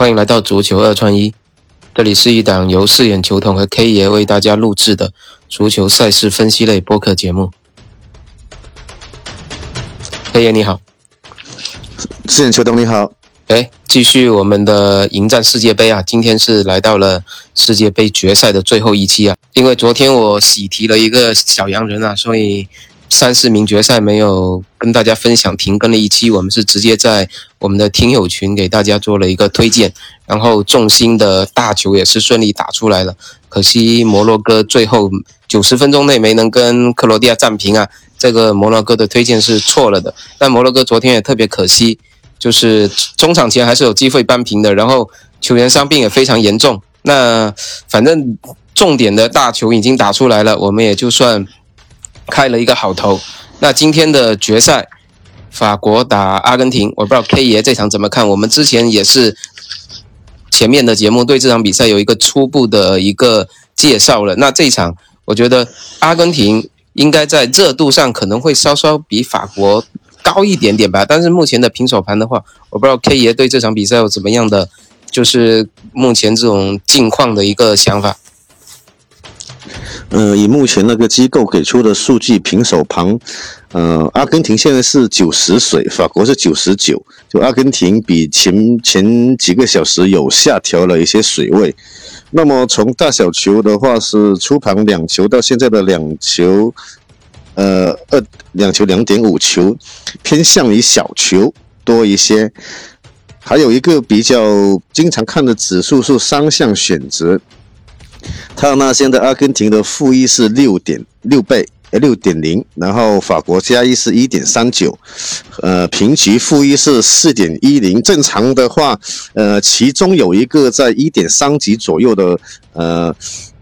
欢迎来到足球二串一，这里是一档由饰演球童和 K 爷为大家录制的足球赛事分析类播客节目。K 爷你好，饰演球童你好，哎，继续我们的迎战世界杯啊！今天是来到了世界杯决赛的最后一期啊，因为昨天我喜提了一个小洋人啊，所以。三四名决赛没有跟大家分享停更了一期，我们是直接在我们的听友群给大家做了一个推荐，然后重心的大球也是顺利打出来了，可惜摩洛哥最后九十分钟内没能跟克罗地亚战平啊，这个摩洛哥的推荐是错了的。但摩洛哥昨天也特别可惜，就是中场前还是有机会扳平的，然后球员伤病也非常严重。那反正重点的大球已经打出来了，我们也就算。开了一个好头，那今天的决赛，法国打阿根廷，我不知道 K 爷这场怎么看？我们之前也是前面的节目对这场比赛有一个初步的一个介绍了。那这场，我觉得阿根廷应该在热度上可能会稍稍比法国高一点点吧。但是目前的平手盘的话，我不知道 K 爷对这场比赛有怎么样的，就是目前这种境况的一个想法。呃，以目前那个机构给出的数据，平手盘，呃，阿根廷现在是九十水，法国是九十九，就阿根廷比前前几个小时有下调了一些水位。那么从大小球的话，是出盘两球到现在的两球，呃，二两球两点五球，偏向于小球多一些。还有一个比较经常看的指数是三项选择。它那现在阿根廷的负一是六点六倍，呃六点零，然后法国加一是一点三九，呃平局负一是四点一零。正常的话，呃其中有一个在一点三级左右的呃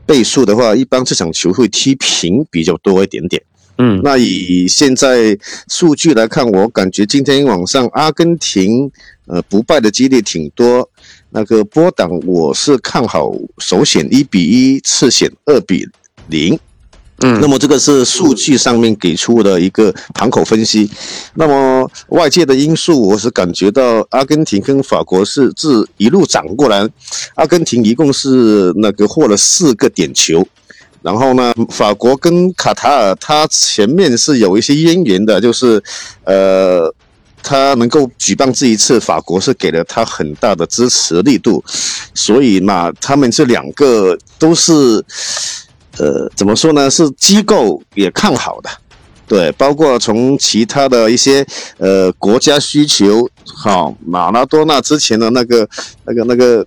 倍数的话，一般这场球会踢平比较多一点点。嗯，那以现在数据来看，我感觉今天晚上阿根廷呃不败的几率挺多。那个波档我是看好首选一比一，次选二比零，嗯，那么这个是数据上面给出的一个盘口分析。那么外界的因素，我是感觉到阿根廷跟法国是自一路涨过来，阿根廷一共是那个获了四个点球，然后呢，法国跟卡塔尔它前面是有一些渊源的，就是呃。他能够举办这一次，法国是给了他很大的支持力度，所以嘛，他们这两个都是，呃，怎么说呢？是机构也看好的，对，包括从其他的一些呃国家需求，好，马拉多纳之前的那个那个那个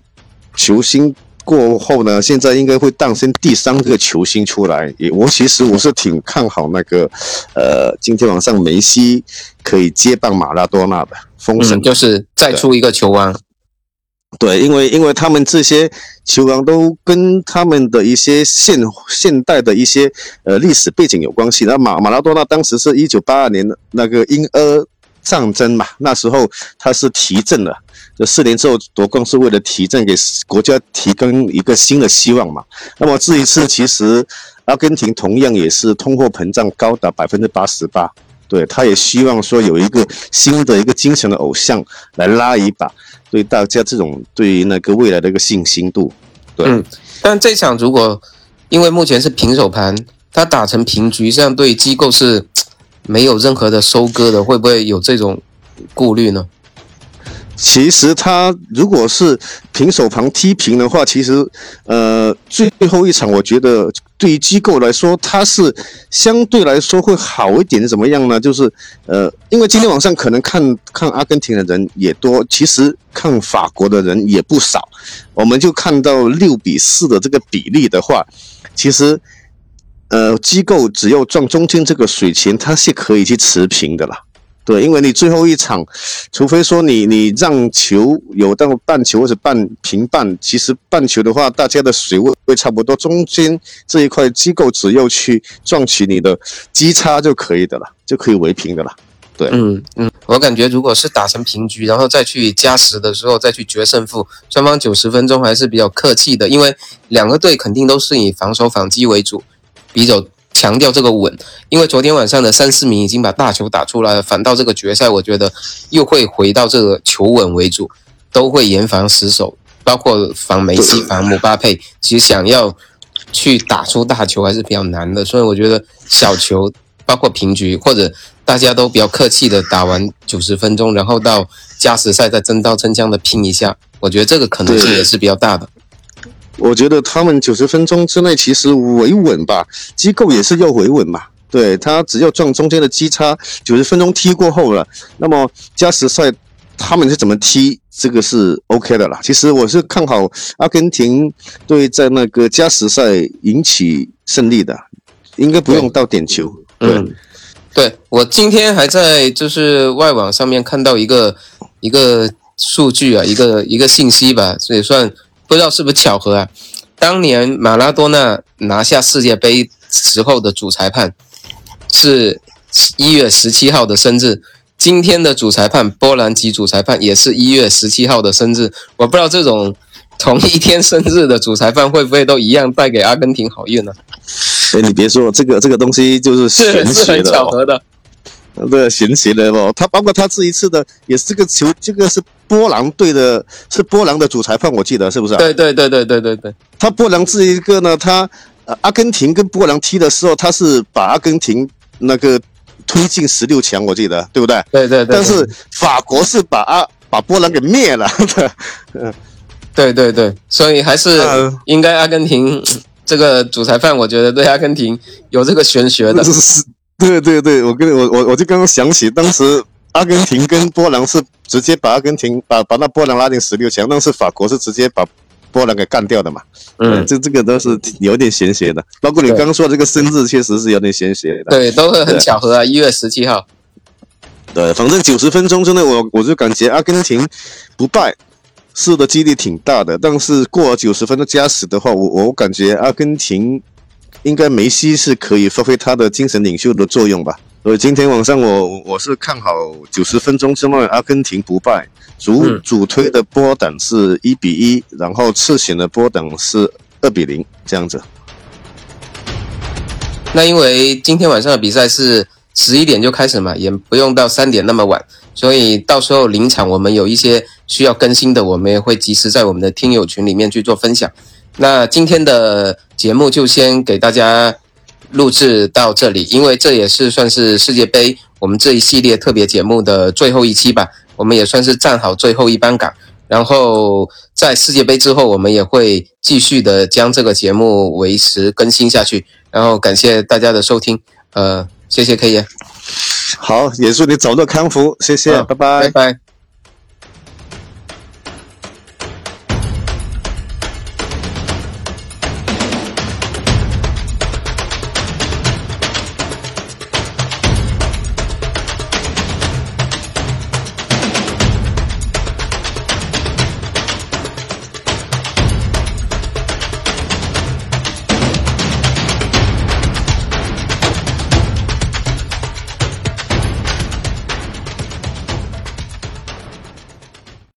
球星。过后呢，现在应该会诞生第三个球星出来。也我其实我是挺看好那个，呃，今天晚上梅西可以接棒马拉多纳的封神，就是再出一个球王。对，因为因为他们这些球王都跟他们的一些现现代的一些呃历史背景有关系。那马马拉多纳当时是一九八二年的那个英俄战争嘛，那时候他是提振了。这四年之后夺冠是为了提振给国家提供一个新的希望嘛？那么这一次其实阿根廷同样也是通货膨胀高达百分之八十八，对他也希望说有一个新的一个精神的偶像来拉一把，对大家这种对于那个未来的一个信心度。对，但这场如果因为目前是平手盘，他打成平局，这样对机构是没有任何的收割的，会不会有这种顾虑呢？其实他如果是平手旁踢平的话，其实呃最后一场，我觉得对于机构来说，它是相对来说会好一点。怎么样呢？就是呃，因为今天晚上可能看看阿根廷的人也多，其实看法国的人也不少。我们就看到六比四的这个比例的话，其实呃机构只要赚中间这个水钱，它是可以去持平的啦。对，因为你最后一场，除非说你你让球有到半球或者半平半，其实半球的话，大家的水位会差不多，中间这一块机构只要去赚取你的基差就可以的了，就可以围平的了。对，嗯嗯，我感觉如果是打成平局，然后再去加时的时候再去决胜负，双方九十分钟还是比较客气的，因为两个队肯定都是以防守反击为主，比较。强调这个稳，因为昨天晚上的三四名已经把大球打出来了，反倒这个决赛，我觉得又会回到这个求稳为主，都会严防死守。包括防梅西、防姆巴佩，其实想要去打出大球还是比较难的。所以我觉得小球，包括平局，或者大家都比较客气的打完九十分钟，然后到加时赛再真刀真枪的拼一下，我觉得这个可能性也是比较大的。我觉得他们九十分钟之内其实维稳吧，机构也是要维稳嘛。对他只要撞中间的机差，九十分钟踢过后了，那么加时赛他们是怎么踢，这个是 OK 的啦。其实我是看好阿根廷队在那个加时赛引起胜利的，应该不用到点球。嗯，对我今天还在就是外网上面看到一个一个数据啊，一个一个信息吧，这也算不知道是不是巧合啊。当年马拉多纳拿下世界杯时候的主裁判。是一月十七号的生日，今天的主裁判波兰籍主裁判也是一月十七号的生日。我不知道这种同一天生日的主裁判会不会都一样带给阿根廷好运呢？哎，你别说这个这个东西就是玄学的，巧合的，对，玄学的哦。他包括他这一次的也是这个球，这个是波兰队的，是波兰的主裁判，我记得是不是？对对对对对对对。他波兰这一个呢，他阿根廷跟波兰踢的时候，他是把阿根廷。那个推进十六强，我记得对不对？对对对。但是法国是把阿把波兰给灭了。嗯，对对对，所以还是应该阿根廷这个主裁判，我觉得对阿根廷有这个玄学的。是，对对对，我跟我我我就刚刚想起，当时阿根廷跟波兰是直接把阿根廷把把那波兰拉进十六强，但是法国是直接把。波兰给干掉的嘛，嗯，这这个都是有点玄学的，包括你刚刚说这个生日，确实是有点玄学的，对，都会很巧合啊，一月十七号，对，反正九十分钟之内，我我就感觉阿根廷不败是的几率挺大的，但是过了九十分钟加时的话，我我感觉阿根廷应该梅西是可以发挥他的精神领袖的作用吧。所以今天晚上我我是看好九十分钟之内阿根廷不败，主主推的波等是一比一，然后次选的波等是二比零这样子。那因为今天晚上的比赛是十一点就开始嘛，也不用到三点那么晚，所以到时候临场我们有一些需要更新的，我们也会及时在我们的听友群里面去做分享。那今天的节目就先给大家。录制到这里，因为这也是算是世界杯我们这一系列特别节目的最后一期吧，我们也算是站好最后一班岗。然后在世界杯之后，我们也会继续的将这个节目维持更新下去。然后感谢大家的收听，呃，谢谢 K 爷，好，也祝你早日康复，谢谢，拜拜，拜拜。